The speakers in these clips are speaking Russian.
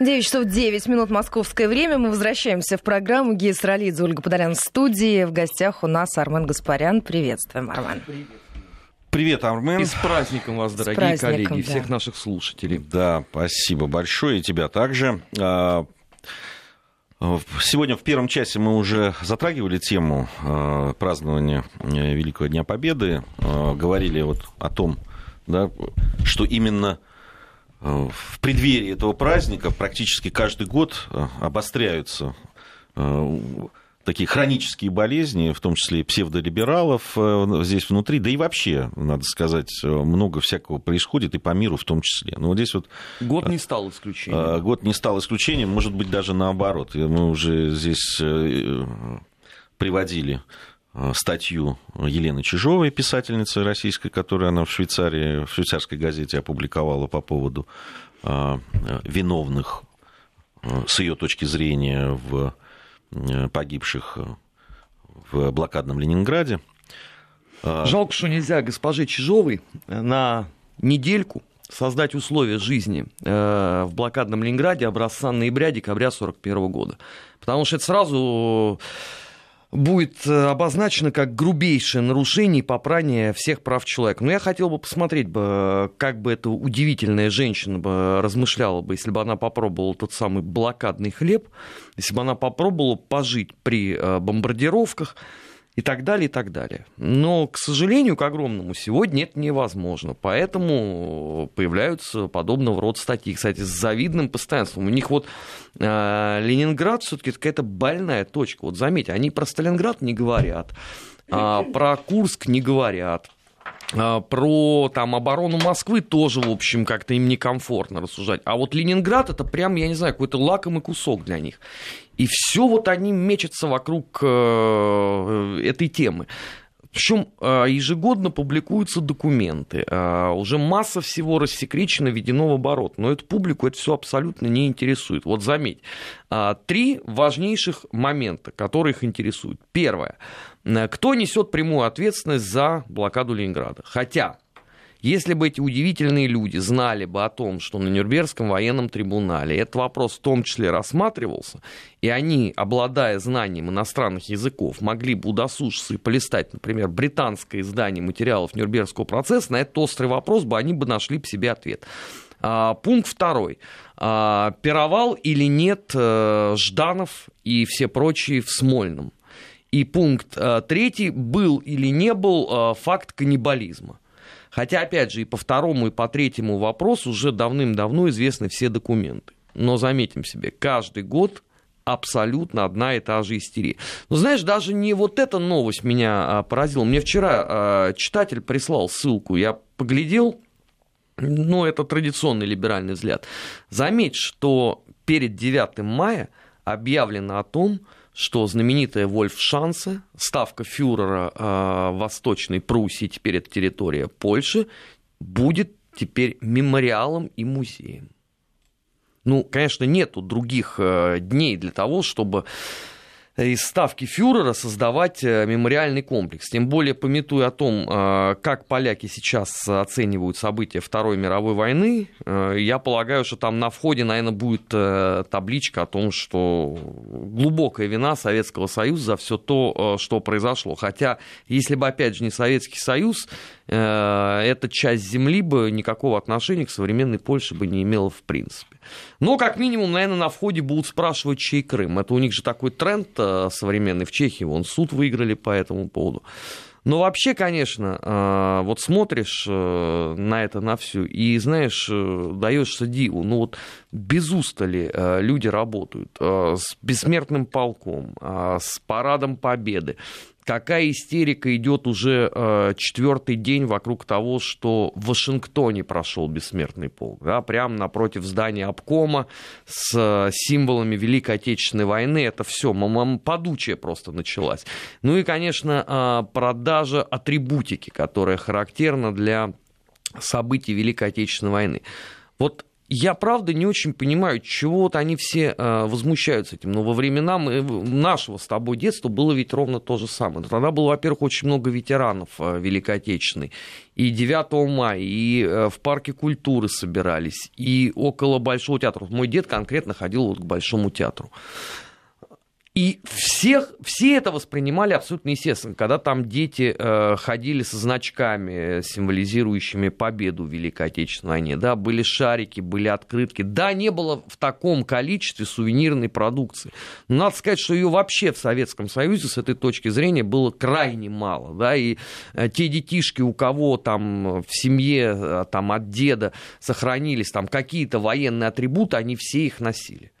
9 часов 9 минут московское время. Мы возвращаемся в программу Гея Саралидзе, Ольга Подолян в студии. В гостях у нас Армен Гаспарян. Приветствуем, Армен. Привет, Армен. И с праздником вас, дорогие коллеги, и всех наших слушателей. Да, спасибо большое, и тебя также. А, сегодня в первом часе мы уже затрагивали тему а, празднования э, Великого Дня Победы, а, говорили вот о том, да, что именно в преддверии этого праздника практически каждый год э, обостряются э, такие хронические болезни, в том числе и псевдолибералов э, здесь внутри, да и вообще, надо сказать, много всякого происходит и по миру в том числе. Но вот здесь вот... Год не стал исключением. Год не стал исключением, может быть, даже наоборот. Мы уже здесь приводили статью Елены Чижовой, писательницы российской, которую она в Швейцарии, в швейцарской газете опубликовала по поводу э, виновных, э, с ее точки зрения, в погибших в блокадном Ленинграде. Жалко, что нельзя госпоже Чижовой на недельку создать условия жизни в блокадном Ленинграде образца ноября-декабря 1941 года. Потому что это сразу будет э, обозначено как грубейшее нарушение и попрание всех прав человека. Но я хотел бы посмотреть, бы, как бы эта удивительная женщина бы размышляла бы, если бы она попробовала тот самый блокадный хлеб, если бы она попробовала пожить при э, бомбардировках, и так далее, и так далее. Но, к сожалению, к огромному, сегодня это невозможно. Поэтому появляются подобного рода статьи. Кстати, с завидным постоянством. У них вот э, Ленинград все-таки какая-то больная точка. Вот заметьте, они про Сталинград не говорят, а про Курск не говорят. А, про там, оборону Москвы тоже, в общем, как-то им некомфортно рассуждать. А вот Ленинград это прям, я не знаю, какой-то лакомый кусок для них. И все вот они мечутся вокруг э, этой темы. Причем э, ежегодно публикуются документы, э, уже масса всего рассекречено, введено в оборот, но эту публику это все абсолютно не интересует. Вот заметь, три важнейших момента, которые их интересуют. Первое. Кто несет прямую ответственность за блокаду Ленинграда? Хотя если бы эти удивительные люди знали бы о том, что на Нюрнбергском военном трибунале этот вопрос в том числе рассматривался, и они, обладая знанием иностранных языков, могли бы удосужиться и полистать, например, британское издание материалов Нюрнбергского процесса, на этот острый вопрос бы они бы нашли в себе ответ. А, пункт второй. А, пировал или нет э, Жданов и все прочие в Смольном? И пункт а, третий. Был или не был а, факт каннибализма? Хотя, опять же, и по второму, и по третьему вопросу уже давным-давно известны все документы. Но заметим себе, каждый год абсолютно одна и та же истерия. Но знаешь, даже не вот эта новость меня а, поразила. Мне вчера а, читатель прислал ссылку, я поглядел, ну, это традиционный либеральный взгляд. Заметь, что перед 9 мая объявлено о том, что знаменитая Вольфшансе, ставка фюрера э, Восточной Пруссии, теперь это территория Польши, будет теперь мемориалом и музеем. Ну, конечно, нету других э, дней для того, чтобы из ставки фюрера создавать э, мемориальный комплекс. Тем более, пометуя о том, э, как поляки сейчас оценивают события Второй мировой войны, э, я полагаю, что там на входе, наверное, будет табличка о том, что глубокая вина Советского Союза за все то, что произошло. Хотя, если бы, опять же, не Советский Союз, эта часть земли бы никакого отношения к современной Польше бы не имела в принципе. Но, как минимум, наверное, на входе будут спрашивать, чей Крым. Это у них же такой тренд современный в Чехии. Вон суд выиграли по этому поводу. Но вообще, конечно, э, вот смотришь э, на это, на все, и, знаешь, даешься диву. Ну вот без устали люди работают с бессмертным полком, с парадом победы, какая истерика идет уже э, четвертый день вокруг того, что в Вашингтоне прошел бессмертный полк, да, прямо напротив здания обкома с э, символами Великой Отечественной войны. Это все, подучая просто началась. Ну и, конечно, э, продажа атрибутики, которая характерна для событий Великой Отечественной войны. Вот я правда не очень понимаю, чего вот они все э, возмущаются этим. Но во времена мы, нашего с тобой детства было ведь ровно то же самое. Тогда было, во-первых, очень много ветеранов э, Великой Отечественной. И 9 мая, и э, в парке культуры собирались, и около Большого театра. Мой дед конкретно ходил вот к Большому театру. И всех, все это воспринимали абсолютно естественно, когда там дети э, ходили со значками, символизирующими победу в Великой Отечественной войне, да, были шарики, были открытки, да, не было в таком количестве сувенирной продукции. Но надо сказать, что ее вообще в Советском Союзе с этой точки зрения было крайне мало, да, и э, те детишки, у кого там в семье, э, там от деда сохранились там какие-то военные атрибуты, они все их носили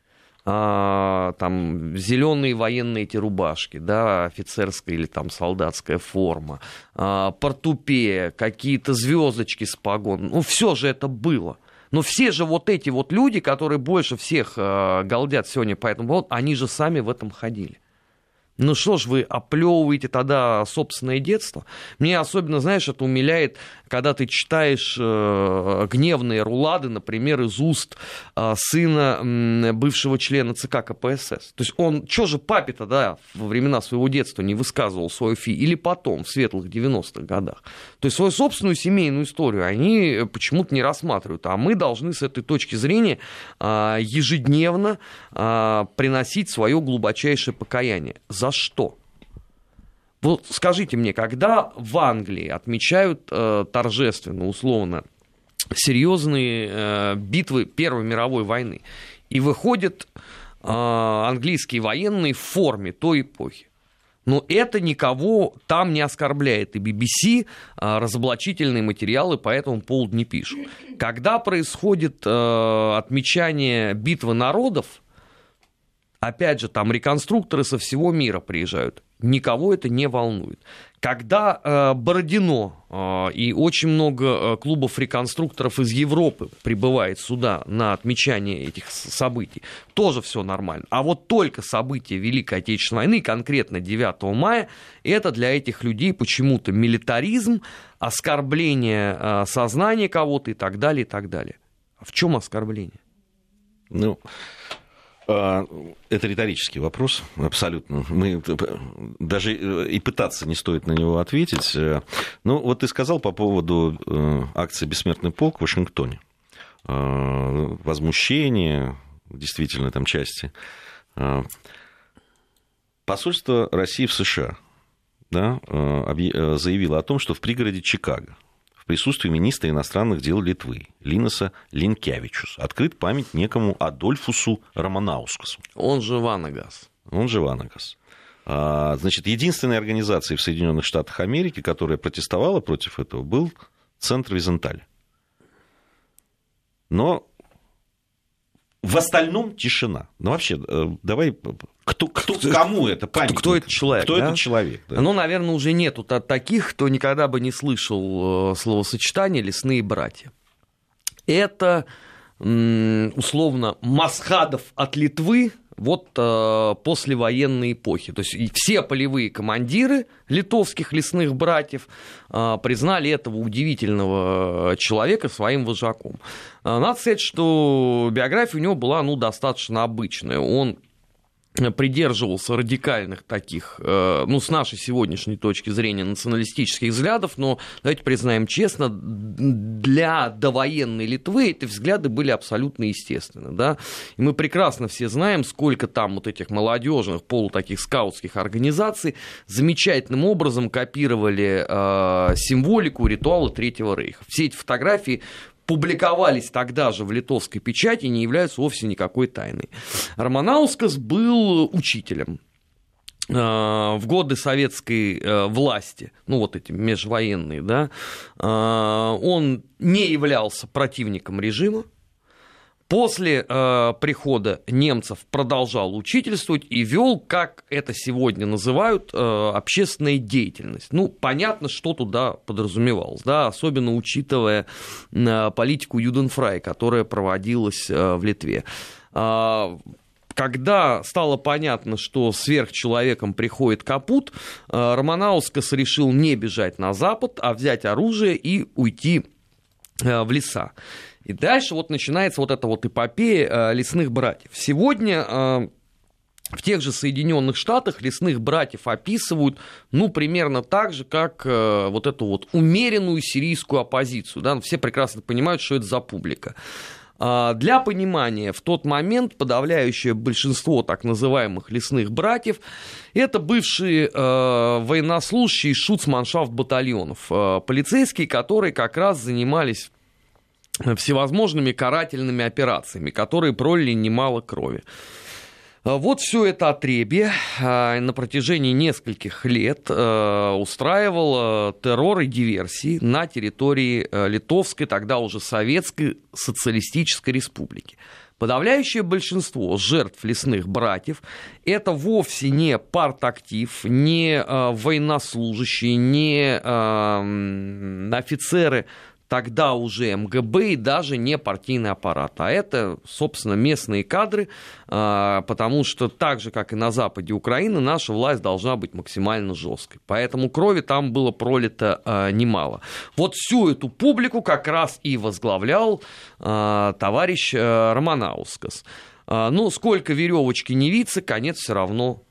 там зеленые военные эти рубашки, да, офицерская или там солдатская форма, а, портупея, какие-то звездочки с погон. Ну, все же это было. Но все же вот эти вот люди, которые больше всех э, галдят сегодня по этому поводу, они же сами в этом ходили. Ну что ж вы оплевываете тогда собственное детство? Мне особенно, знаешь, это умиляет, когда ты читаешь э, гневные рулады, например, из уст э, сына э, бывшего члена ЦК КПСС. То есть он, что же папе-то, да, во времена своего детства не высказывал свою фи, или потом, в светлых 90-х годах. То есть свою собственную семейную историю они почему-то не рассматривают, а мы должны с этой точки зрения э, ежедневно э, приносить свое глубочайшее покаяние. За что? Вот скажите мне, когда в Англии отмечают э, торжественно, условно, серьезные э, битвы Первой мировой войны, и выходят э, английские военные в форме той эпохи, но это никого там не оскорбляет. И BBC э, разоблачительные материалы по этому поводу не пишут. Когда происходит э, отмечание битвы народов, опять же, там реконструкторы со всего мира приезжают. Никого это не волнует. Когда э, Бородино э, и очень много э, клубов реконструкторов из Европы прибывает сюда на отмечание этих событий, тоже все нормально. А вот только события Великой Отечественной войны, конкретно 9 мая, это для этих людей почему-то милитаризм, оскорбление э, сознания кого-то и так далее, и так далее. А в чем оскорбление? Ну, а, это риторический вопрос, абсолютно. Мы даже э, и пытаться не стоит на него ответить. Ну, вот ты сказал по поводу э, акции «Бессмертный полк» в Вашингтоне. А, возмущение, действительно, там части. А, посольство России в США да, заявило о том, что в пригороде Чикаго присутствии министра иностранных дел Литвы Линоса Линкевичус открыт память некому Адольфусу Романаускасу. Он же Ванагас. Он же Ванагас. А, значит, единственной организацией в Соединенных Штатах Америки, которая протестовала против этого, был Центр Визенталь. Но в остальном тишина. Ну, вообще, э, давай, кто, кто, кому это памятник? Кто, кто этот человек? Кто да? этот человек? Да? Ну, наверное, уже нету таких, кто никогда бы не слышал э, словосочетание «лесные братья». Это, условно, Масхадов от Литвы вот э, послевоенной эпохи. То есть все полевые командиры литовских лесных братьев э, признали этого удивительного человека своим вожаком. Э, надо сказать, что биография у него была ну, достаточно обычная. Он придерживался радикальных таких, э, ну, с нашей сегодняшней точки зрения, националистических взглядов, но, давайте признаем честно, для довоенной Литвы эти взгляды были абсолютно естественны, да, и мы прекрасно все знаем, сколько там вот этих молодежных, полутаких скаутских организаций замечательным образом копировали э, символику, ритуалы Третьего Рейха. Все эти фотографии публиковались тогда же в литовской печати, не являются вовсе никакой тайной. Романаускас был учителем э, в годы советской э, власти, ну вот эти межвоенные, да, э, он не являлся противником режима, После э, прихода немцев продолжал учительствовать и вел, как это сегодня называют, э, общественная деятельность. Ну, понятно, что туда подразумевалось, да, особенно учитывая э, политику Юденфрай, которая проводилась э, в Литве. Э, когда стало понятно, что сверхчеловеком приходит капут, э, Романаускас решил не бежать на запад, а взять оружие и уйти э, в леса. И дальше вот начинается вот эта вот эпопея э, лесных братьев. Сегодня э, в тех же Соединенных Штатах лесных братьев описывают, ну, примерно так же, как э, вот эту вот умеренную сирийскую оппозицию. Да? Все прекрасно понимают, что это за публика. А, для понимания, в тот момент подавляющее большинство так называемых лесных братьев это бывшие э, военнослужащие шуцманшафт батальонов, э, полицейские, которые как раз занимались всевозможными карательными операциями, которые пролили немало крови. А, вот все это отребье а, на протяжении нескольких лет а, устраивало террор и диверсии на территории Литовской, тогда уже Советской Социалистической Республики. Подавляющее большинство жертв лесных братьев – это вовсе не партактив, не военнослужащие, не офицеры тогда уже МГБ и даже не партийный аппарат. А это, собственно, местные кадры, а, потому что так же, как и на западе Украины, наша власть должна быть максимально жесткой. Поэтому крови там было пролито а, немало. Вот всю эту публику как раз и возглавлял а, товарищ Романаускас. Ну, сколько веревочки не виться, конец все равно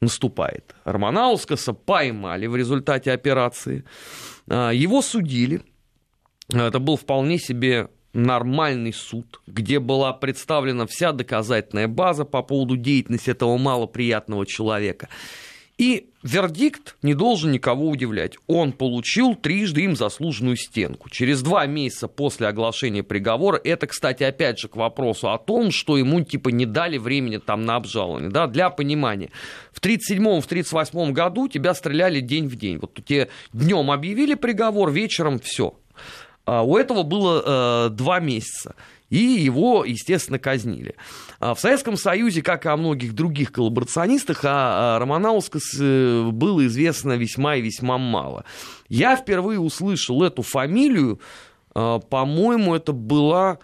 наступает. Романаускаса поймали в результате операции. Его судили – это был вполне себе нормальный суд, где была представлена вся доказательная база по поводу деятельности этого малоприятного человека. И вердикт не должен никого удивлять. Он получил трижды им заслуженную стенку. Через два месяца после оглашения приговора, это, кстати, опять же к вопросу о том, что ему типа не дали времени там на обжалование. Да, для понимания. В 1937 в 1938 году тебя стреляли день в день. Вот тебе днем объявили приговор, вечером все а у этого было э, два месяца. И его, естественно, казнили. А в Советском Союзе, как и о многих других коллаборационистах, о Романаускас э, было известно весьма и весьма мало. Я впервые услышал эту фамилию, э, по-моему, это была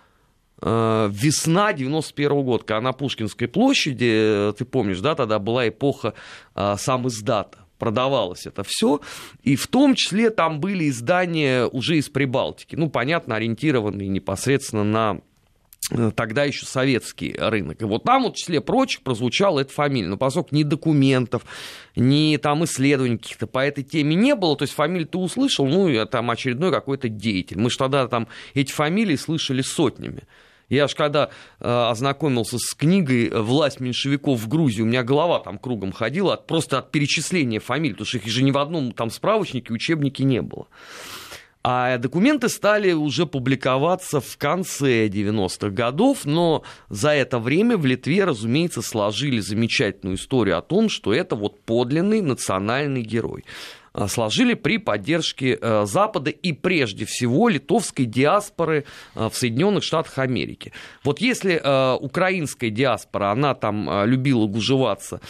весна 91 -го года, когда на Пушкинской площади, ты помнишь, да, тогда была эпоха сам издата продавалось это все, и в том числе там были издания уже из Прибалтики, ну, понятно, ориентированные непосредственно на э, тогда еще советский рынок. И вот там, вот, в числе прочих, прозвучала эта фамилия. Но поскольку ни документов, ни там исследований каких-то по этой теме не было, то есть фамилию ты услышал, ну, там очередной какой-то деятель. Мы же тогда там эти фамилии слышали сотнями. Я аж когда э, ознакомился с книгой «Власть меньшевиков в Грузии», у меня голова там кругом ходила от, просто от перечисления фамилий, потому что их же ни в одном там справочнике, учебнике не было. А документы стали уже публиковаться в конце 90-х годов, но за это время в Литве, разумеется, сложили замечательную историю о том, что это вот подлинный национальный герой. Э, сложили при поддержке э, Запада и прежде всего литовской диаспоры э, в Соединенных Штатах Америки. Вот если украинская диаспора, она там любила гужеваться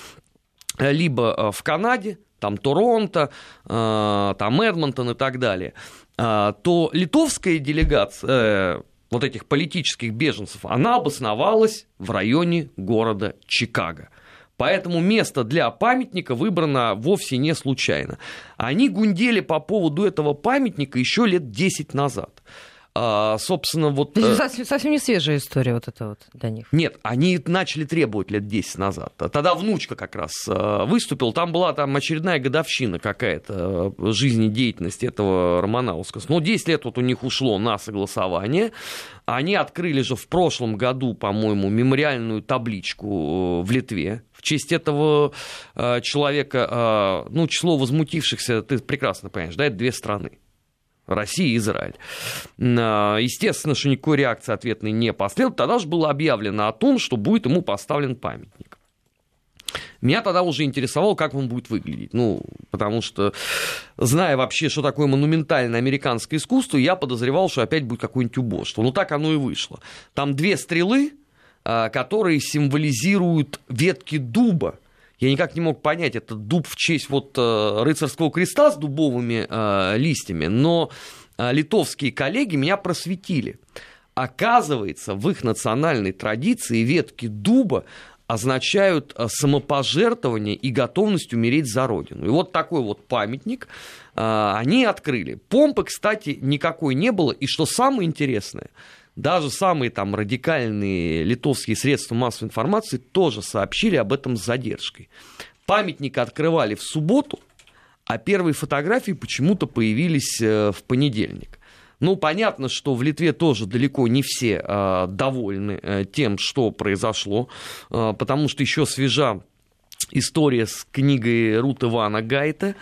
либо в Канаде, там Торонто, там Эдмонтон и так далее, то литовская делегация вот этих политических беженцев, она обосновалась в районе города Чикаго. Поэтому место для памятника выбрано вовсе не случайно. Они гундели по поводу этого памятника еще лет 10 назад. А, собственно, вот... Ну, совсем, совсем не свежая история вот эта вот для них. Нет, они начали требовать лет 10 назад. Тогда внучка как раз а, выступила, там была там очередная годовщина какая-то а, жизнедеятельности этого Романаускас. Но 10 лет вот у них ушло на согласование. Они открыли же в прошлом году, по-моему, мемориальную табличку в Литве, в честь этого человека, ну, число возмутившихся, ты прекрасно понимаешь, да, это две страны. Россия и Израиль. А, естественно, что никакой реакции ответной не последовало. Тогда же было объявлено о том, что будет ему поставлен памятник. Меня тогда уже интересовало, как он будет выглядеть. Ну, потому что, зная вообще, что такое монументальное американское искусство, я подозревал, что опять будет какое-нибудь убожество. Ну, так оно и вышло. Там две стрелы, а, которые символизируют ветки дуба, я никак не мог понять, это дуб в честь вот э, рыцарского креста с дубовыми э, листьями, но э, литовские коллеги меня просветили. Оказывается, в их национальной традиции ветки дуба означают самопожертвование и готовность умереть за родину. И вот такой вот памятник они открыли. Помпы, кстати, никакой не было. И что самое интересное, даже самые там радикальные литовские средства массовой информации тоже сообщили об этом с задержкой. Памятник открывали в субботу, а первые фотографии почему-то появились э, в понедельник. Ну, понятно, что в Литве тоже далеко не все э, довольны э, тем, что произошло, э, потому что еще свежа история с книгой Рут Ивана Гайта,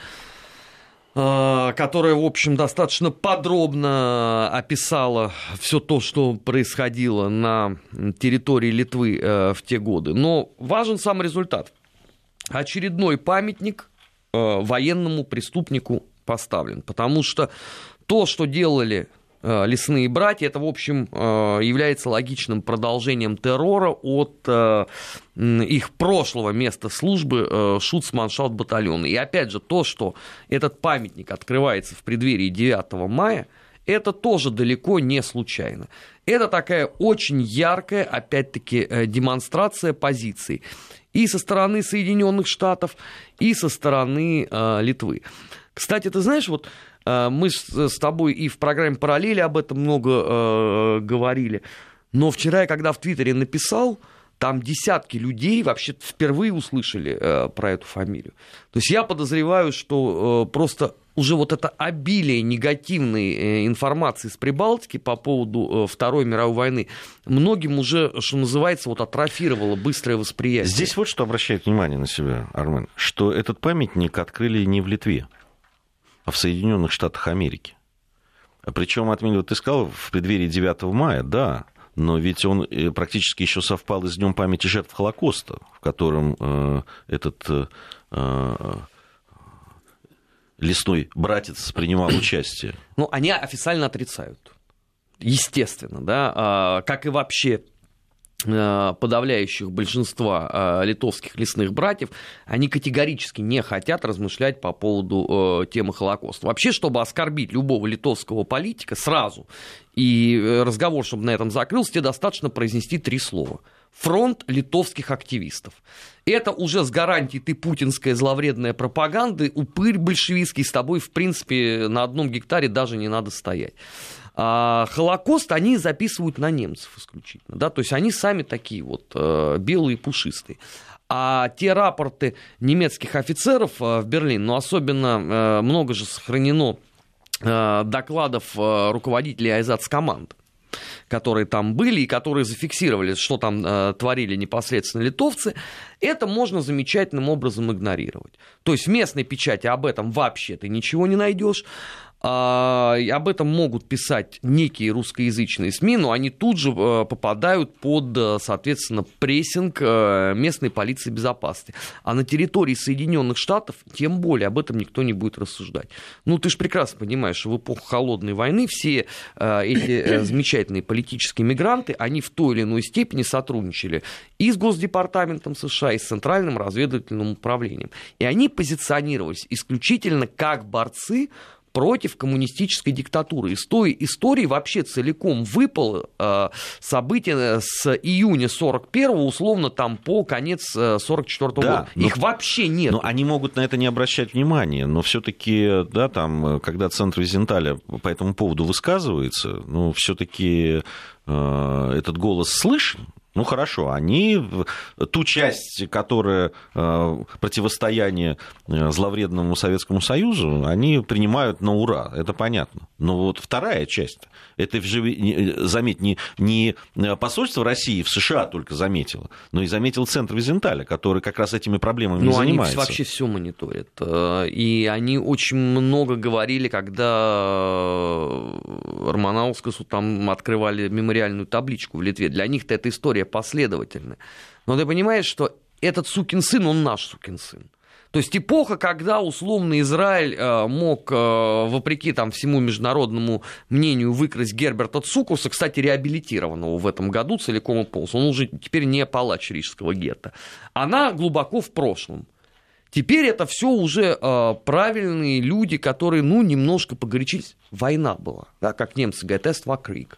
которая, в общем, достаточно подробно описала все то, что происходило на территории Литвы э, в те годы. Но важен сам результат. Очередной памятник э, военному преступнику поставлен, потому что то, что делали э, лесные братья, это, в общем, э, является логичным продолжением террора от э, их прошлого места службы Шуцманшаут батальона. И опять же, то, что этот памятник открывается в преддверии 9 мая, это тоже далеко не случайно. Это такая очень яркая, опять-таки, демонстрация позиций и со стороны Соединенных Штатов, и со стороны Литвы. Кстати, ты знаешь, вот Э, мы с тобой и в программе «Параллели» об этом много э, говорили. Но вчера я, когда в Твиттере написал, там десятки людей вообще впервые услышали э, про эту фамилию. То есть я подозреваю, что э, просто уже вот это обилие негативной э, информации с Прибалтики по поводу э, Второй мировой войны многим уже, что называется, вот атрофировало быстрое восприятие. Здесь вот что обращает внимание на себя, Армен, что этот памятник открыли не в Литве а в Соединенных Штатах Америки. Причем, отметил, ты сказал, в преддверии 9 мая, да, но ведь он э, практически еще совпал и с Днем памяти жертв Холокоста, в котором э, этот э, э, лесной братец принимал участие. Ну, они официально отрицают. Естественно, да, а, как и вообще подавляющих большинства э, литовских лесных братьев, они категорически не хотят размышлять по поводу э, темы Холокоста. Вообще, чтобы оскорбить любого литовского политика сразу, и разговор, чтобы на этом закрылся, тебе достаточно произнести три слова. Фронт литовских активистов. Это уже с гарантией ты путинская зловредная пропаганда, упырь большевистский, с тобой, в принципе, на одном гектаре даже не надо стоять. А Холокост они записывают на немцев исключительно, да, то есть они сами такие вот э, белые пушистые. А те рапорты немецких офицеров э, в Берлин, ну особенно э, много же сохранено докладов руководителей Айзац-команд, которые там были и которые зафиксировали, что там э, творили непосредственно литовцы, это можно замечательным образом игнорировать. То есть в местной печати об этом вообще ты ничего не найдешь. А, об этом могут писать некие русскоязычные СМИ, но они тут же э, попадают под, э, соответственно, прессинг э, местной полиции безопасности. А на территории Соединенных Штатов тем более об этом никто не будет рассуждать. Ну, ты же прекрасно понимаешь, что в эпоху холодной войны все эти замечательные политические мигранты, они в той или иной степени сотрудничали и с Госдепартаментом США, и с Центральным разведывательным управлением. И они позиционировались исключительно как борцы против коммунистической диктатуры. Из той истории вообще целиком выпало э, событие с июня 41 условно там по конец 44 -го да, года. Их вообще нет. Но они могут на это не обращать внимания, но все-таки, да, там, когда центр Визенталя по этому поводу высказывается, ну, все-таки э, этот голос слышен, ну хорошо, они ту часть, которая э, противостояние э, зловредному Советскому Союзу, они принимают на ура, это понятно. Но вот вторая часть, это, заметь, не, не посольство России в США только заметило, но и заметил Центр Визенталя, который как раз этими проблемами ну, занимается. они вообще все мониторят. Э, и они очень много говорили, когда Романаускасу там открывали мемориальную табличку в Литве. Для них-то эта история последовательны. Но ты понимаешь, что этот сукин сын, он наш сукин сын. То есть эпоха, когда условный Израиль э, мог, э, вопреки там, всему международному мнению, выкрасть Герберта Цукуса, кстати, реабилитированного в этом году целиком и полностью, он уже теперь не палач рижского гетто, она глубоко в прошлом. Теперь это все уже э, правильные люди, которые, ну, немножко погорячились. Война была, да, как немцы говорят, «Эст крик».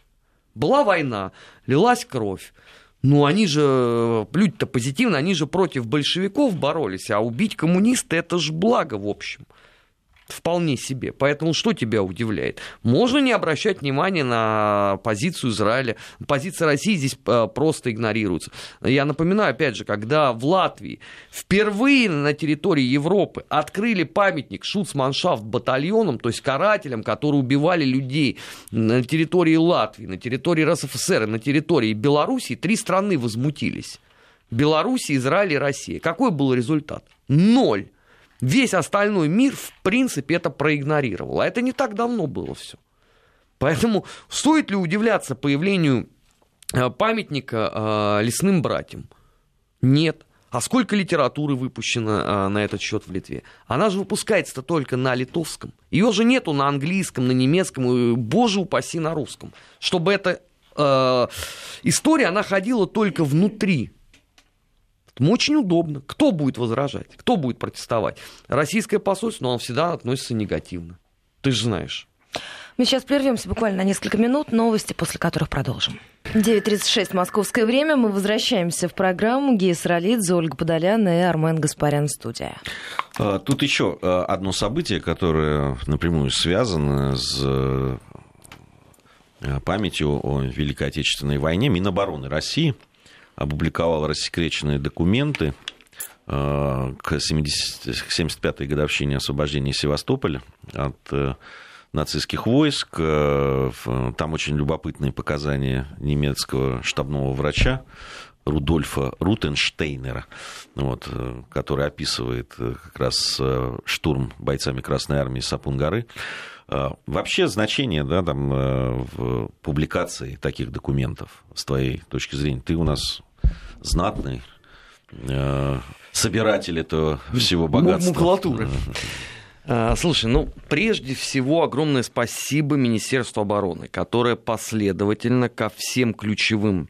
Была война, лилась кровь. Ну, они же, люди-то позитивно, они же против большевиков боролись, а убить коммуниста это же благо, в общем. Вполне себе. Поэтому что тебя удивляет? Можно не обращать внимания на позицию Израиля. Позиция России здесь э, просто игнорируется. Я напоминаю, опять же, когда в Латвии впервые на территории Европы открыли памятник Шуцманшафт батальонам, то есть карателям, которые убивали людей на территории Латвии, на территории РСФСР, на территории Белоруссии, три страны возмутились. Беларусь, Израиль и Россия. Какой был результат? Ноль. Весь остальной мир, в принципе, это проигнорировал. А это не так давно было все. Поэтому стоит ли удивляться появлению э, памятника э, лесным братьям? Нет. А сколько литературы выпущено э, на этот счет в Литве? Она же выпускается-то только на литовском. Ее же нету на английском, на немецком, и, боже упаси, на русском. Чтобы эта э, история, она ходила только внутри Поэтому очень удобно. Кто будет возражать? Кто будет протестовать? Российское посольство, но оно всегда относится негативно. Ты же знаешь. Мы сейчас прервемся буквально на несколько минут. Новости, после которых продолжим. 9.36 московское время. Мы возвращаемся в программу Гея Ролидзе, Ольга Подолян и Армен Гаспарян студия. А, тут еще а, одно событие, которое напрямую связано с э, памятью о Великой Отечественной войне. Минобороны России – опубликовал рассекреченные документы э, к 75-й годовщине освобождения Севастополя от э, нацистских войск. Э, там очень любопытные показания немецкого штабного врача Рудольфа Рутенштейнера, вот, который описывает как раз штурм бойцами Красной Армии Сапун-горы. Вообще значение да, там, в публикации таких документов, с твоей точки зрения, ты у нас знатный э, собиратель этого всего богатства. Макулатуры. А, слушай, ну, прежде всего, огромное спасибо Министерству обороны, которое последовательно ко всем ключевым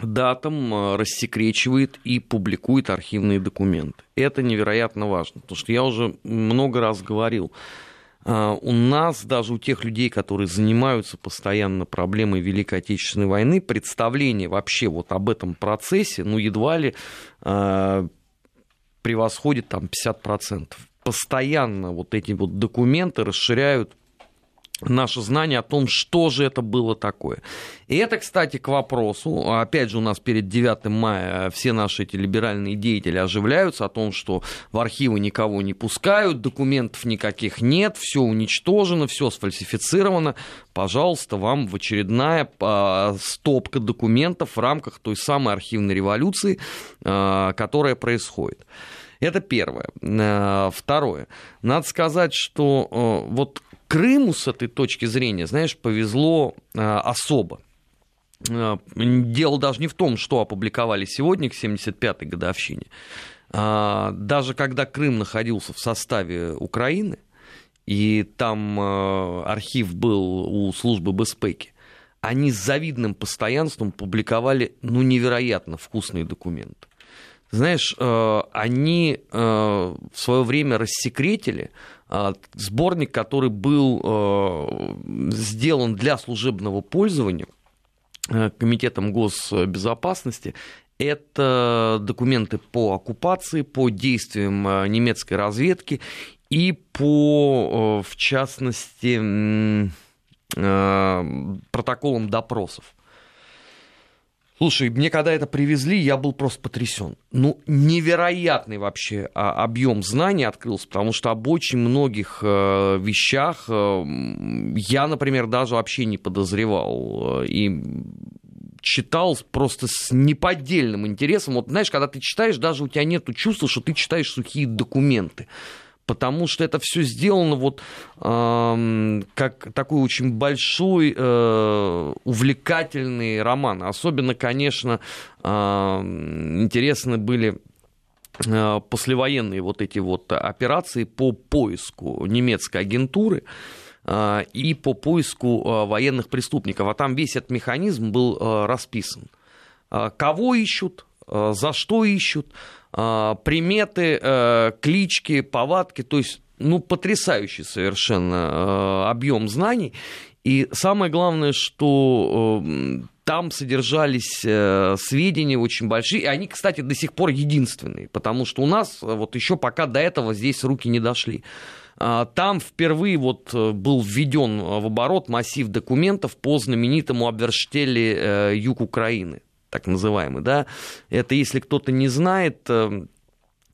датам э, рассекречивает и публикует архивные документы. Это невероятно важно, потому что я уже много раз говорил, у нас, даже у тех людей, которые занимаются постоянно проблемой Великой Отечественной войны, представление вообще вот об этом процессе, ну, едва ли э, превосходит там 50%. Постоянно вот эти вот документы расширяют наше знание о том, что же это было такое. И это, кстати, к вопросу, опять же, у нас перед 9 мая все наши эти либеральные деятели оживляются о том, что в архивы никого не пускают, документов никаких нет, все уничтожено, все сфальсифицировано. Пожалуйста, вам в очередная а, стопка документов в рамках той самой архивной революции, а, которая происходит. Это первое. А, второе. Надо сказать, что вот Крыму с этой точки зрения, знаешь, повезло э, особо. Э, дело даже не в том, что опубликовали сегодня к 75-й годовщине. А, даже когда Крым находился в составе Украины, и там э, архив был у службы Беспеки, они с завидным постоянством публиковали ну, невероятно вкусные документы. Знаешь, они в свое время рассекретили сборник, который был э, сделан для служебного пользования э, Комитетом госбезопасности. Это документы по оккупации, по действиям э, немецкой разведки и по, в частности, протоколам допросов. Слушай, мне когда это привезли, я был просто потрясен. Ну, невероятный вообще а, объем знаний открылся, потому что об очень многих э, вещах э, я, например, даже вообще не подозревал. И читал просто с неподдельным интересом. Вот знаешь, когда ты читаешь, даже у тебя нет чувства, что ты читаешь сухие документы потому что это все сделано вот э, как такой очень большой, э, увлекательный роман. Особенно, конечно, э, интересны были э, послевоенные вот эти вот операции по поиску немецкой агентуры э, и по поиску э, военных преступников. А там весь этот механизм был расписан. Кого ищут, за что ищут, приметы, э, клички, повадки, то есть ну, потрясающий совершенно э, объем знаний. И самое главное, что э, там содержались сведения очень большие, и они, кстати, до сих пор единственные, потому что у нас вот еще пока до этого здесь руки не дошли. А, там впервые вот был введен в оборот массив документов по знаменитому Абверштеле э, юг Украины, так называемый. Да? Это, если кто-то не знает, э,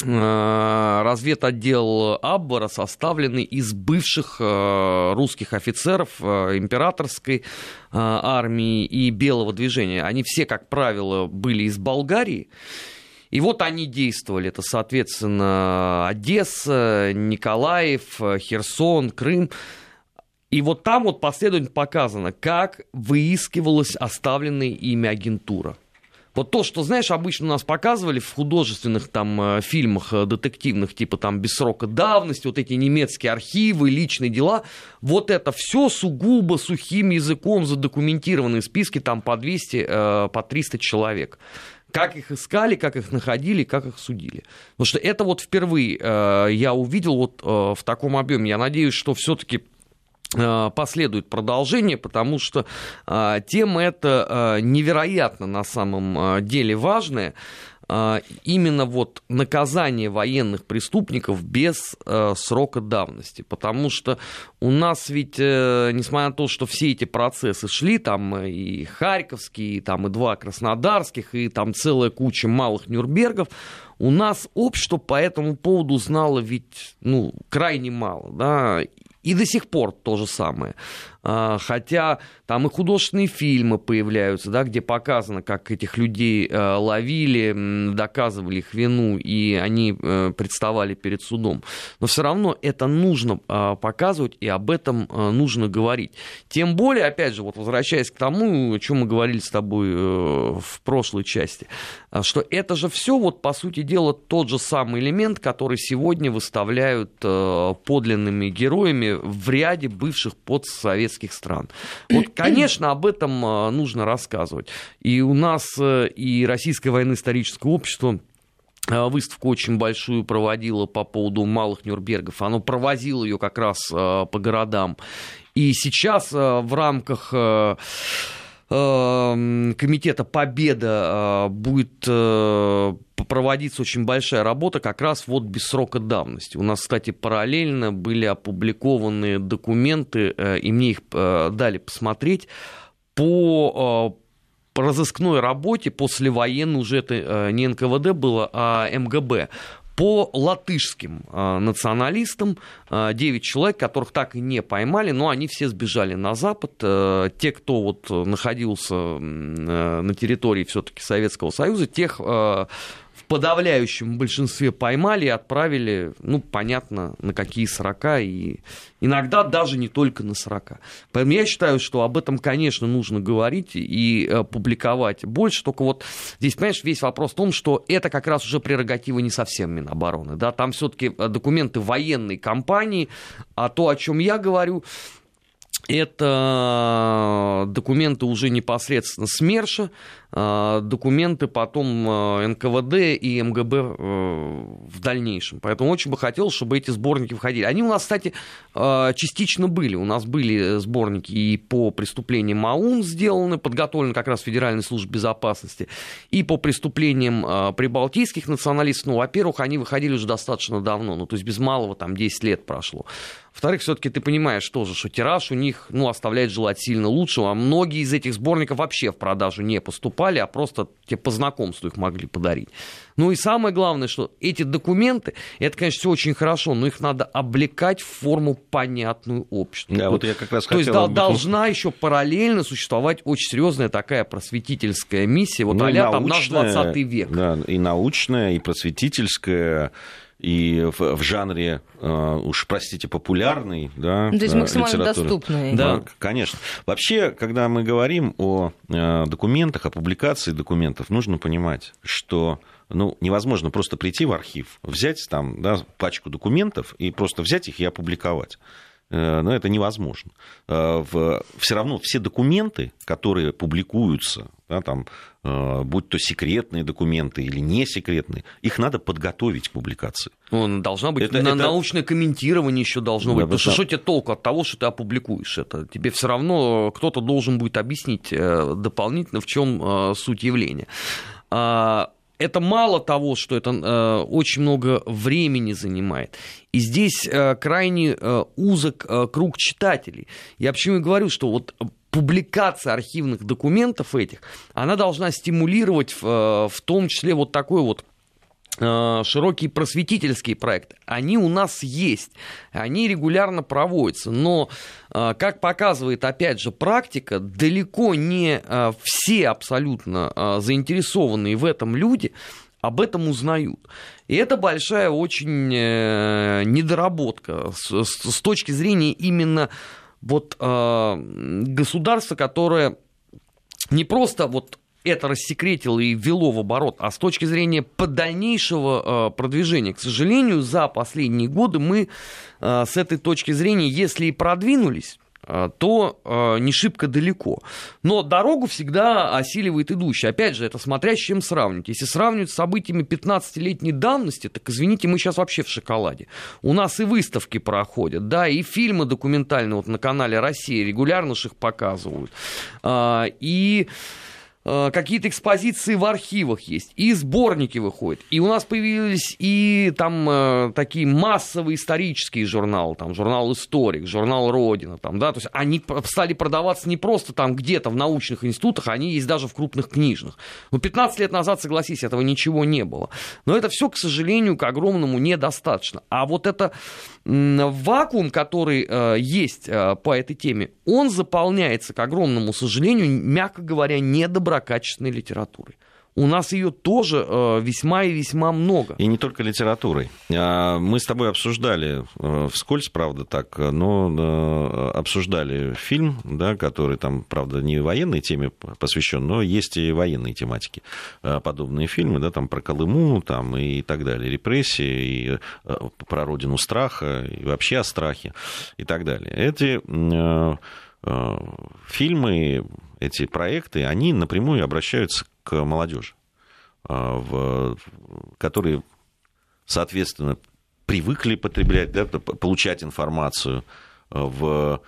разведотдел Аббара, составленный из бывших русских офицеров императорской армии и белого движения. Они все, как правило, были из Болгарии. И вот они действовали. Это, соответственно, Одесса, Николаев, Херсон, Крым. И вот там вот последовательно показано, как выискивалась оставленная ими агентура. Вот то, что, знаешь, обычно у нас показывали в художественных там э, фильмах э, детективных, типа там «Без срока давности», вот эти немецкие архивы, личные дела, вот это все сугубо сухим языком задокументированные списки там по 200, э, по 300 человек как их искали, как их находили, как их судили. Потому что это вот впервые э, я увидел вот э, в таком объеме. Я надеюсь, что все-таки последует продолжение, потому что э, тема эта э, невероятно на самом э, деле важная. Именно вот наказание военных преступников без э, срока давности. Потому что у нас ведь, э, несмотря на то, что все эти процессы шли, там и Харьковские, и, там и два Краснодарских, и там целая куча малых Нюрнбергов, у нас общество по этому поводу знало ведь ну, крайне мало. Да? И до сих пор то же самое. А, хотя там и художественные фильмы появляются, да, где показано, как этих людей э, ловили, доказывали их вину, и они э, представали перед судом. Но все равно это нужно а, показывать, и об этом э, нужно говорить. Тем более, опять же, вот возвращаясь к тому, о чем мы говорили с тобой в прошлой части, что это же все, вот, по сути дела, тот же самый элемент, который сегодня выставляют подлинными героями в ряде бывших подсоветских советских стран. Вот, конечно, об этом а, нужно рассказывать. И у нас э, и Российское военно-историческое общество а, выставку очень большую проводило по поводу малых Нюрнбергов. Оно провозило ее как раз а, по городам. И сейчас в рамках комитета Победа будет э, проводиться очень большая работа как раз вот без срока давности. У нас, кстати, параллельно были опубликованы документы, э, и мне их дали посмотреть, по по разыскной работе послевоенной уже это не НКВД было, а МГБ по латышским э, националистам, э, 9 человек, которых так и не поймали, но они все сбежали на Запад. Э, те, кто вот находился э, на территории все-таки Советского Союза, тех э, подавляющем большинстве поймали и отправили, ну, понятно, на какие срока, и иногда даже не только на срока. Поэтому я считаю, что об этом, конечно, нужно говорить и э, публиковать больше, только вот здесь, понимаешь, весь вопрос в том, что это как раз уже прерогатива не совсем Минобороны, да, там все-таки э, документы военной компании, а то, о чем я говорю, это документы уже непосредственно СМЕРШа, документы потом а, НКВД и МГБ э, в дальнейшем. Поэтому очень бы хотелось, чтобы эти сборники входили. Они у нас, кстати, частично были. У нас были сборники и по преступлениям МАУН сделаны, подготовлены как раз Федеральной службой безопасности, и по преступлениям прибалтийских националистов. Ну, во-первых, они выходили уже достаточно давно, ну, то есть без малого там 10 лет прошло. Во-вторых, все-таки ты понимаешь тоже, что тираж у них ну, оставляет желать сильно лучшего, а многие из этих сборников вообще в продажу не поступали, а просто тебе по знакомству их могли подарить. Ну и самое главное, что эти документы, это, конечно, все очень хорошо, но их надо облекать в форму понятную обществу. Да, вот, вот я как раз То хотел... есть должна еще параллельно существовать очень серьезная такая просветительская миссия, вот ну, а там наш 20 век. Да, и научная, и просветительская, и в, в жанре, э, уж простите, популярный, да, ну, То есть э, максимально доступный. Да, конечно. Вообще, когда мы говорим о э, документах, о публикации документов, нужно понимать, что ну, невозможно просто прийти в архив, взять там да, пачку документов и просто взять их и опубликовать. Но это невозможно. Все равно все документы, которые публикуются, да, там, будь то секретные документы или не секретные, их надо подготовить к публикации. Ну, должна быть это, на, это... научное комментирование еще должно быть. Да, Потому что что тебе толку от того, что ты опубликуешь это? Тебе все равно кто-то должен будет объяснить дополнительно, в чем суть явления. Это мало того, что это э, очень много времени занимает. И здесь э, крайне э, узок э, круг читателей. Я почему и говорю, что вот публикация архивных документов этих, она должна стимулировать в, э, в том числе вот такой вот широкие просветительские проекты, они у нас есть, они регулярно проводятся, но, э, как показывает, опять же, практика, далеко не э, все абсолютно заинтересованные в этом люди об этом узнают. И это большая очень недоработка с, с точки зрения именно вот государства, которое не просто вот это рассекретило и ввело в оборот, а с точки зрения дальнейшего э, продвижения, к сожалению, за последние годы мы э, с этой точки зрения, если и продвинулись, э, то э, не шибко далеко. Но дорогу всегда осиливает идущий. Опять же, это смотря с чем сравнивать. Если сравнивать с событиями 15-летней давности, так извините, мы сейчас вообще в шоколаде. У нас и выставки проходят, да, и фильмы документальные вот на канале России регулярно их показывают. Э, и какие-то экспозиции в архивах есть, и сборники выходят. И у нас появились и там э, такие массовые исторические журналы, там журнал «Историк», журнал «Родина», там, да, то есть они стали продаваться не просто там где-то в научных институтах, они есть даже в крупных книжных. Но 15 лет назад, согласись, этого ничего не было. Но это все, к сожалению, к огромному недостаточно. А вот это вакуум, который э, есть э, по этой теме, он заполняется, к огромному сожалению, мягко говоря, недоброкачественной литературой у нас ее тоже э, весьма и весьма много. И не только литературой. А, мы с тобой обсуждали, э, вскользь, правда, так, но э, обсуждали фильм, да, который там, правда, не военной теме посвящен, но есть и военные тематики. Подобные фильмы, да, там про Колыму там, и так далее, репрессии, и про родину страха, и вообще о страхе, и так далее. Эти фильмы, эти проекты, они напрямую обращаются к молодежи, а, в, которые, соответственно, привыкли потреблять, да, получать информацию а, в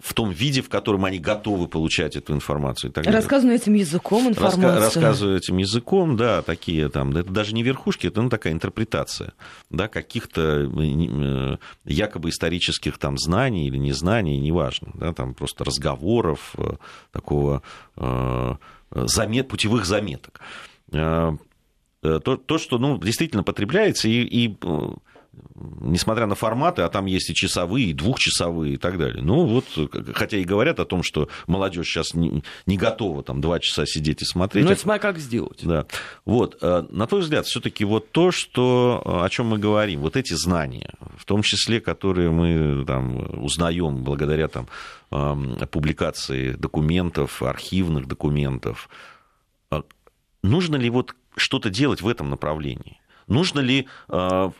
в том виде, в котором они готовы получать эту информацию. И так Рассказываю этим языком информацию. Раска- рассказываю этим языком, да, такие там, это даже не верхушки, это ну, такая интерпретация, да, каких-то э, якобы исторических там знаний или незнаний, неважно, да, там просто разговоров, э, такого э, замет, путевых заметок. Э, э, то, то что ну, действительно потребляется, и, и э, несмотря на форматы, а там есть и часовые, и двухчасовые и так далее. Ну вот, хотя и говорят о том, что молодежь сейчас не, не готова там два часа сидеть и смотреть. Ну это смотря как сделать. Да. Вот, на твой взгляд, все-таки вот то, что, о чем мы говорим, вот эти знания, в том числе, которые мы там узнаем благодаря там публикации документов, архивных документов, а нужно ли вот что-то делать в этом направлении? Нужно ли э,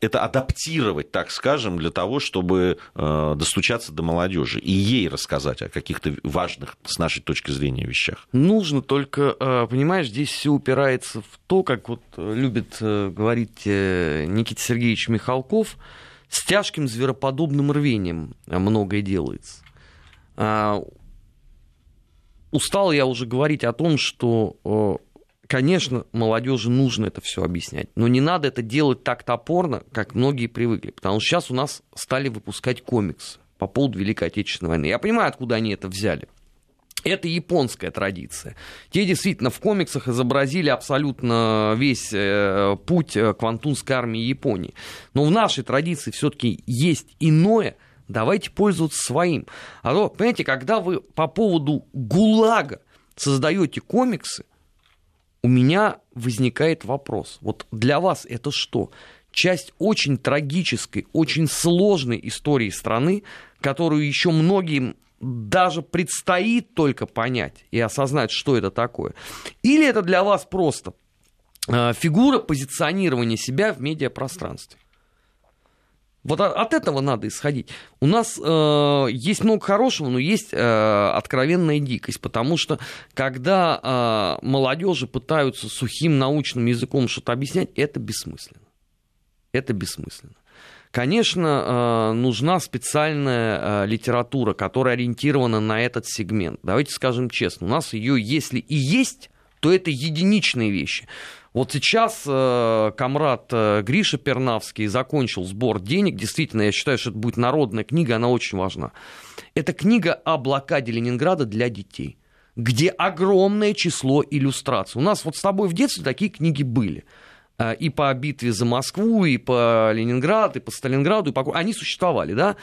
это адаптировать, так скажем, для того, чтобы э, достучаться до молодежи и ей рассказать о каких-то важных, с нашей точки зрения, вещах? Нужно, только, э, понимаешь, здесь все упирается в то, как вот любит говорить Никита Сергеевич Михалков, с тяжким звероподобным рвением многое делается. А, устал я уже говорить о том, что, конечно, молодежи нужно это все объяснять, но не надо это делать так топорно, как многие привыкли, потому что сейчас у нас стали выпускать комиксы по поводу Великой Отечественной войны. Я понимаю, откуда они это взяли. Это японская традиция. Те действительно в комиксах изобразили абсолютно весь э, путь к Квантунской армии Японии. Но в нашей традиции все-таки есть иное – Давайте пользоваться своим. А то, понимаете, когда вы по поводу ГУЛАГа создаете комиксы, у меня возникает вопрос. Вот для вас это что? Часть очень трагической, очень сложной истории страны, которую еще многим даже предстоит только понять и осознать, что это такое. Или это для вас просто э, фигура позиционирования себя в медиапространстве? Вот от этого надо исходить. У нас э, есть много хорошего, но есть э, откровенная дикость, потому что когда э, молодежи пытаются сухим научным языком что-то объяснять, это бессмысленно. Это бессмысленно. Конечно, э, нужна специальная э, литература, которая ориентирована на этот сегмент. Давайте скажем честно, у нас ее, если и есть, то это единичные вещи. Вот сейчас э, комрад э, Гриша Пернавский закончил сбор денег. Действительно, я считаю, что это будет народная книга, она очень важна. Это книга о блокаде Ленинграда для детей, где огромное число иллюстраций. У нас вот с тобой в детстве такие книги были э, и по битве за Москву, и по Ленинграду, и по Сталинграду, и по... они существовали, да.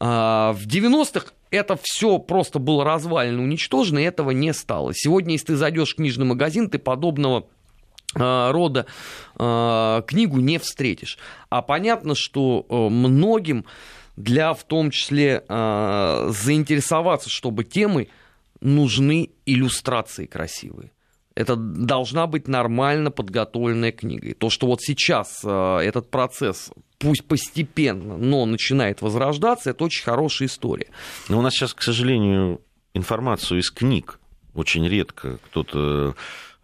А, в 90-х это все просто было развалено, уничтожено, и этого не стало. Сегодня, если ты зайдешь в книжный магазин, ты подобного рода э, книгу не встретишь. А понятно, что э, многим для в том числе э, заинтересоваться, чтобы темы нужны иллюстрации красивые. Это должна быть нормально подготовленная книга. И то, что вот сейчас э, этот процесс, пусть постепенно, но начинает возрождаться, это очень хорошая история. Но у нас сейчас, к сожалению, информацию из книг очень редко кто-то Э,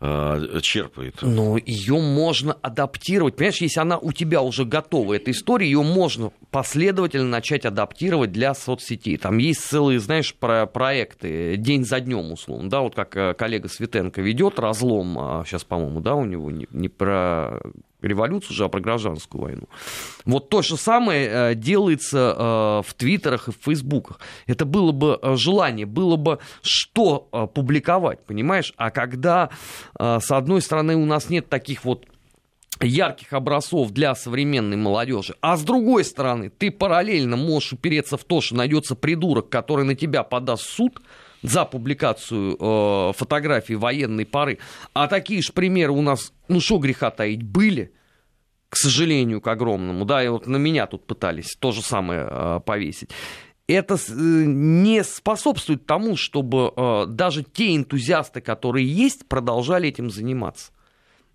черпает. Но ее можно адаптировать. Понимаешь, если она у тебя уже готова, эта история, ее можно последовательно начать адаптировать для соцсетей. Там есть целые, знаешь, про проекты день за днем, условно, да, вот как э, коллега Светенко ведет разлом, сейчас, а по-моему, да, у него не, не про революцию уже, а про гражданскую войну. Вот то же самое э, делается э, в Твиттерах и в Фейсбуках. Это было бы э, желание, было бы что публиковать, понимаешь? А когда, с одной стороны, у нас нет таких вот ярких образцов для современной молодежи, а с другой стороны, ты параллельно можешь упереться в то, что найдется придурок, который на тебя подаст суд, за публикацию э, фотографий военной поры. А такие же примеры у нас, ну что греха таить, были, к сожалению, к огромному, да, и вот на меня тут пытались то же самое э, повесить. Это э, не способствует тому, чтобы э, даже те энтузиасты, которые есть, продолжали этим заниматься.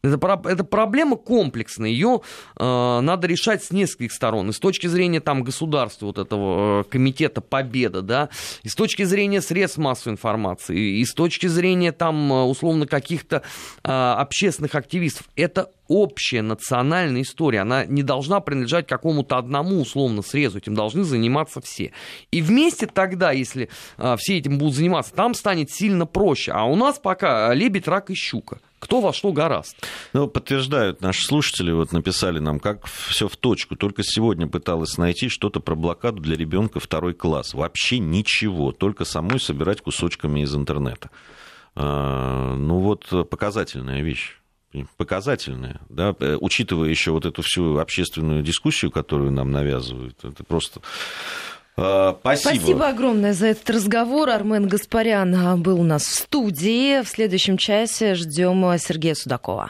Это, это проблема комплексная, ее э, надо решать с нескольких сторон. И с точки зрения там, государства, вот этого э, комитета Победа, да, и с точки зрения средств массовой информации, и с точки зрения там, э, условно, каких-то э, общественных активистов. Это общая национальная история. Она не должна принадлежать какому-то одному условно срезу. Этим должны заниматься все. И вместе тогда, если э, все этим будут заниматься, там станет сильно проще. А у нас пока лебедь, рак и щука кто во что гораст. Ну, подтверждают наши слушатели, вот написали нам, как все в точку. Только сегодня пыталась найти что-то про блокаду для ребенка второй класс. Вообще ничего, только самой собирать кусочками из интернета. А, ну вот показательная вещь показательная, да, э, учитывая еще вот эту всю общественную дискуссию, которую нам навязывают, это просто Спасибо. Спасибо огромное за этот разговор. Армен Гаспарян был у нас в студии. В следующем часе ждем Сергея Судакова.